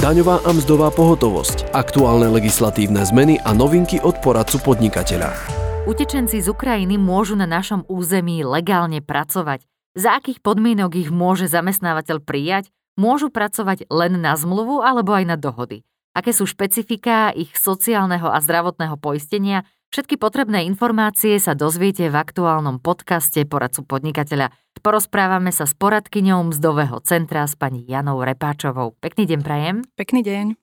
daňová a mzdová pohotovosť, aktuálne legislatívne zmeny a novinky od poradcu podnikateľa. Utečenci z Ukrajiny môžu na našom území legálne pracovať. Za akých podmienok ich môže zamestnávateľ prijať? Môžu pracovať len na zmluvu alebo aj na dohody? Aké sú špecifiká ich sociálneho a zdravotného poistenia? Všetky potrebné informácie sa dozviete v aktuálnom podcaste poradcu podnikateľa. Porozprávame sa s poradkyňou mzdového centra s pani Janou Repáčovou. Pekný deň prajem. Pekný deň.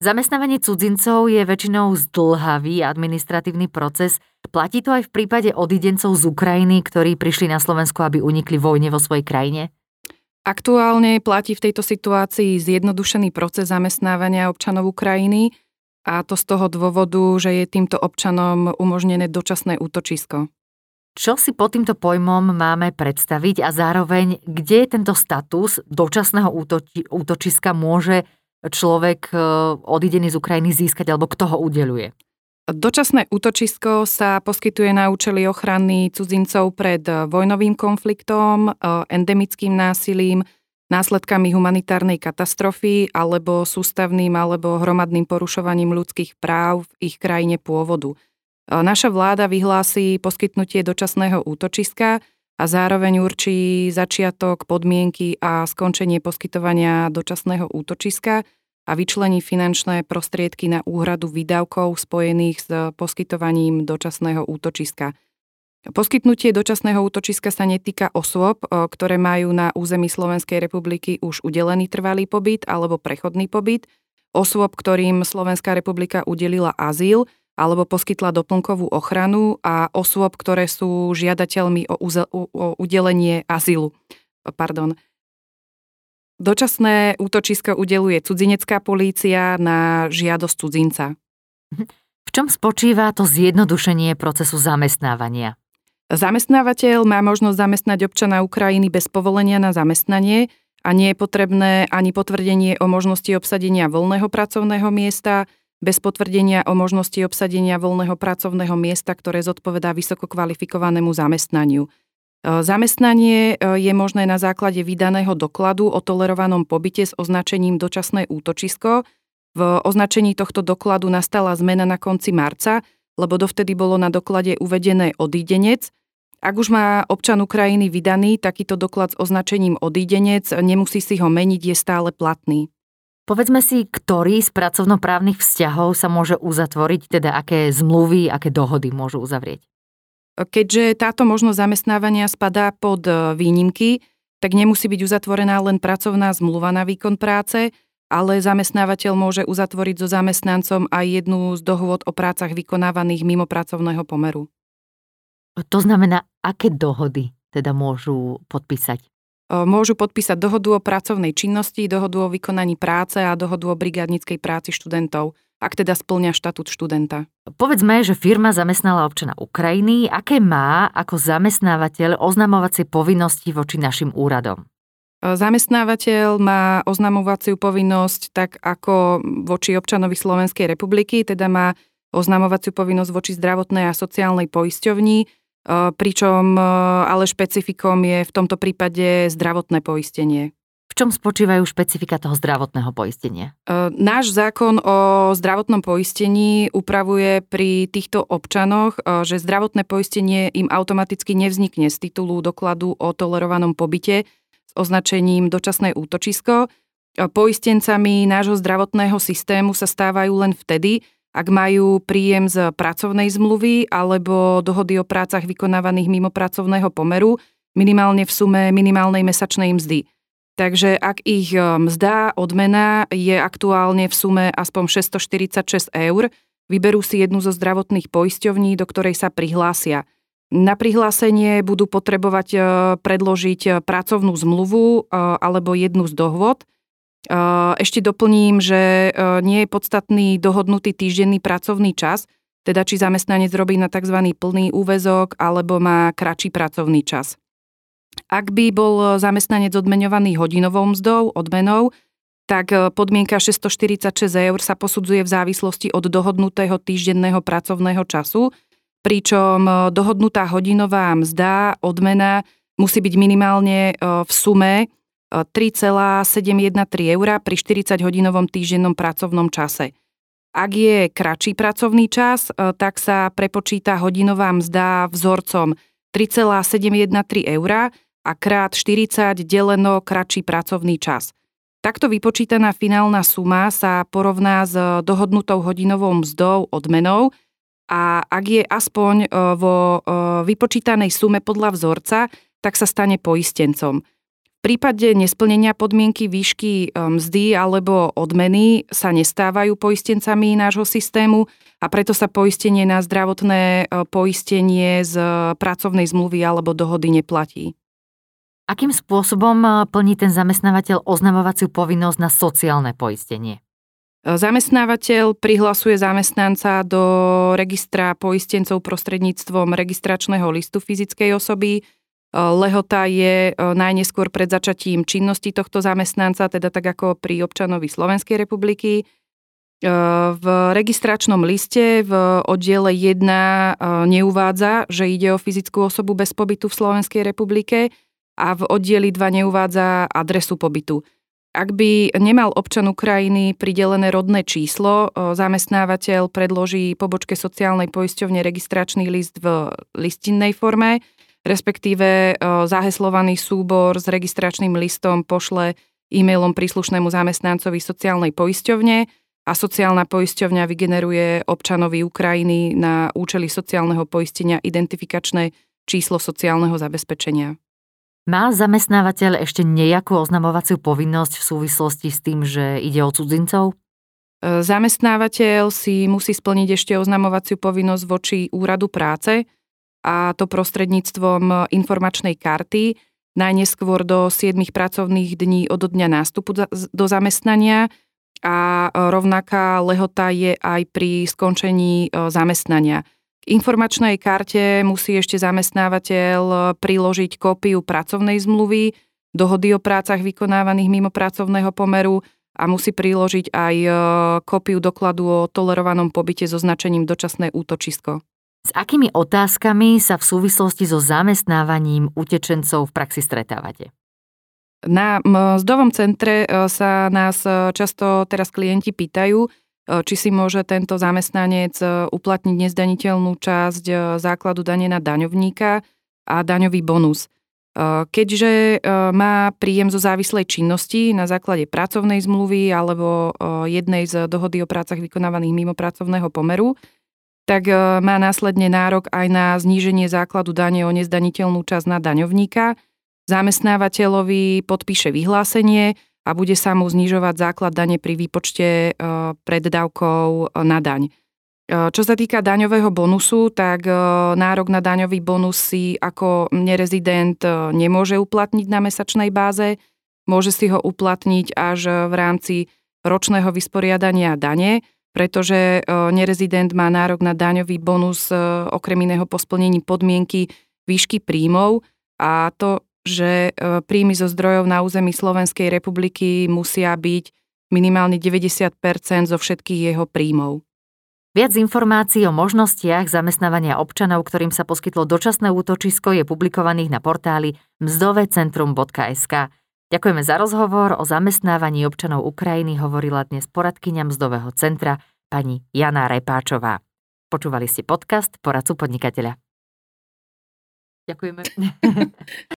Zamestnávanie cudzincov je väčšinou zdlhavý administratívny proces. Platí to aj v prípade odidencov z Ukrajiny, ktorí prišli na Slovensku, aby unikli vojne vo svojej krajine? Aktuálne platí v tejto situácii zjednodušený proces zamestnávania občanov Ukrajiny, a to z toho dôvodu, že je týmto občanom umožnené dočasné útočisko. Čo si pod týmto pojmom máme predstaviť a zároveň, kde tento status dočasného útoči, útočiska môže človek e, odidený z Ukrajiny získať alebo kto ho udeluje? Dočasné útočisko sa poskytuje na účely ochrany cudzincov pred vojnovým konfliktom, e, endemickým násilím, následkami humanitárnej katastrofy alebo sústavným alebo hromadným porušovaním ľudských práv v ich krajine pôvodu. Naša vláda vyhlási poskytnutie dočasného útočiska a zároveň určí začiatok, podmienky a skončenie poskytovania dočasného útočiska a vyčlení finančné prostriedky na úhradu výdavkov spojených s poskytovaním dočasného útočiska. Poskytnutie dočasného útočiska sa netýka osôb, ktoré majú na území Slovenskej republiky už udelený trvalý pobyt alebo prechodný pobyt, osôb, ktorým Slovenská republika udelila azyl alebo poskytla doplnkovú ochranu a osôb, ktoré sú žiadateľmi o, uze- o udelenie azylu. Pardon. Dočasné útočisko udeluje cudzinecká polícia na žiadosť cudzinca. V čom spočíva to zjednodušenie procesu zamestnávania? Zamestnávateľ má možnosť zamestnať občana Ukrajiny bez povolenia na zamestnanie a nie je potrebné ani potvrdenie o možnosti obsadenia voľného pracovného miesta, bez potvrdenia o možnosti obsadenia voľného pracovného miesta, ktoré zodpovedá vysoko kvalifikovanému zamestnaniu. E, zamestnanie e, je možné na základe vydaného dokladu o tolerovanom pobyte s označením dočasné útočisko. V označení tohto dokladu nastala zmena na konci marca, lebo dovtedy bolo na doklade uvedené odídenec – ak už má občan Ukrajiny vydaný takýto doklad s označením odídenec, nemusí si ho meniť, je stále platný. Povedzme si, ktorý z pracovnoprávnych vzťahov sa môže uzatvoriť, teda aké zmluvy, aké dohody môžu uzavrieť. Keďže táto možnosť zamestnávania spadá pod e, výnimky, tak nemusí byť uzatvorená len pracovná zmluva na výkon práce, ale zamestnávateľ môže uzatvoriť so zamestnancom aj jednu z dohôd o prácach vykonávaných mimo pracovného pomeru. To znamená, aké dohody teda môžu podpísať? Môžu podpísať dohodu o pracovnej činnosti, dohodu o vykonaní práce a dohodu o brigádnickej práci študentov, ak teda splňa štatút študenta. Povedzme, že firma zamestnala občana Ukrajiny. Aké má ako zamestnávateľ oznamovacie povinnosti voči našim úradom? Zamestnávateľ má oznamovaciu povinnosť tak ako voči občanovi Slovenskej republiky, teda má oznamovaciu povinnosť voči zdravotnej a sociálnej poisťovni, pričom ale špecifikom je v tomto prípade zdravotné poistenie. V čom spočívajú špecifika toho zdravotného poistenia? Náš zákon o zdravotnom poistení upravuje pri týchto občanoch, že zdravotné poistenie im automaticky nevznikne z titulu dokladu o tolerovanom pobyte s označením dočasné útočisko. Poistencami nášho zdravotného systému sa stávajú len vtedy, ak majú príjem z pracovnej zmluvy alebo dohody o prácach vykonávaných mimo pracovného pomeru, minimálne v sume minimálnej mesačnej mzdy. Takže ak ich e, mzda, odmena je aktuálne v sume aspoň 646 eur, vyberú si jednu zo zdravotných poisťovní, do ktorej sa prihlásia. Na prihlásenie budú potrebovať e, predložiť e, pracovnú zmluvu alebo jednu z dohôd, ešte doplním, že nie je podstatný dohodnutý týždenný pracovný čas, teda či zamestnanec robí na tzv. plný úvezok alebo má kratší pracovný čas. Ak by bol zamestnanec odmeňovaný hodinovou mzdou, odmenou, tak podmienka 646 eur sa posudzuje v závislosti od dohodnutého týždenného pracovného času, pričom dohodnutá hodinová mzda, odmena musí byť minimálne v sume 3,713 eur pri 40-hodinovom týždennom pracovnom čase. Ak je kratší pracovný čas, e, tak sa prepočíta hodinová mzda vzorcom 3,713 eur a krát 40 deleno kratší pracovný čas. Takto vypočítaná finálna suma sa porovná s dohodnutou hodinovou mzdou odmenou a ak je aspoň e, vo e, vypočítanej sume podľa vzorca, tak sa stane poistencom. V prípade nesplnenia podmienky výšky e, mzdy alebo odmeny sa nestávajú poistencami nášho systému a preto sa poistenie na zdravotné poistenie z pracovnej zmluvy alebo dohody neplatí. Akým spôsobom eh, plní ten zamestnávateľ oznamovaciu povinnosť na sociálne poistenie? Zamestnávateľ prihlasuje zamestnanca do registra poistencov prostredníctvom registračného listu fyzickej osoby. Eh, lehota je najneskôr pred začatím činnosti tohto zamestnanca, teda tak ako pri občanovi Slovenskej republiky. V registračnom liste v oddiele 1 neuvádza, že ide o fyzickú osobu bez pobytu v Slovenskej republike, a v oddieli 2 neuvádza adresu pobytu. Ak by nemal občan Ukrajiny pridelené rodné číslo, zamestnávateľ predloží pobočke sociálnej poisťovne registračný list v listinnej forme, respektíve zaheslovaný súbor s registračným listom pošle e-mailom príslušnému zamestnancovi sociálnej poisťovne a sociálna poisťovňa vygeneruje občanovi Ukrajiny na účely sociálneho poistenia identifikačné číslo sociálneho zabezpečenia. Má zamestnávateľ ešte nejakú oznamovaciu povinnosť v súvislosti s tým, že ide o cudzincov? E, zamestnávateľ si musí splniť ešte oznamovaciu povinnosť voči úradu práce a to prostredníctvom informačnej karty, najneskôr do 7 pracovných dní od dňa nástupu do zamestnania a rovnaká lehota je aj pri skončení e, zamestnania. K informačnej karte musí ešte zamestnávateľ priložiť kópiu pracovnej zmluvy, dohody o prácach vykonávaných mimo pracovného pomeru a musí priložiť aj e, kópiu dokladu o tolerovanom pobyte so značením dočasné útočisko. S akými otázkami sa v súvislosti so zamestnávaním utečencov v praxi stretávate? Na mzdovom centre e, sa nás e, často teraz klienti pýtajú, E, či si môže tento zamestnanec uplatniť nezdaniteľnú časť základu dane na daňovníka a daňový bonus. Keďže má príjem zo závislej činnosti na základe pracovnej zmluvy alebo jednej z dohody o prácach vykonávaných mimo pracovného pomeru, tak má následne nárok aj na zníženie základu dane o nezdaniteľnú časť na daňovníka. Zamestnávateľovi podpíše vyhlásenie, a bude sa mu znižovať základ dane pri výpočte e, preddávkov e, na daň. E, čo sa týka daňového bonusu, tak nárok na daňový bonus si ako nerezident nemôže uplatniť na mesačnej báze, môže si ho uplatniť až v rámci ročného vysporiadania dane, pretože nerezident má nárok na daňový bonus okrem iného po splnení podmienky výšky príjmov a to že e, príjmy zo zdrojov na území Slovenskej republiky musia byť minimálne 90 zo všetkých jeho príjmov. Viac informácií o možnostiach zamestnávania občanov, ktorým sa poskytlo dočasné útočisko, je publikovaných na portáli mzdovecentrum.sk. Ďakujeme za rozhovor o zamestnávaní občanov Ukrajiny, hovorila dnes poradkyňa Mzdového centra pani Jana Repáčová. Počúvali ste podcast Poradcu podnikateľa. Ďakujeme.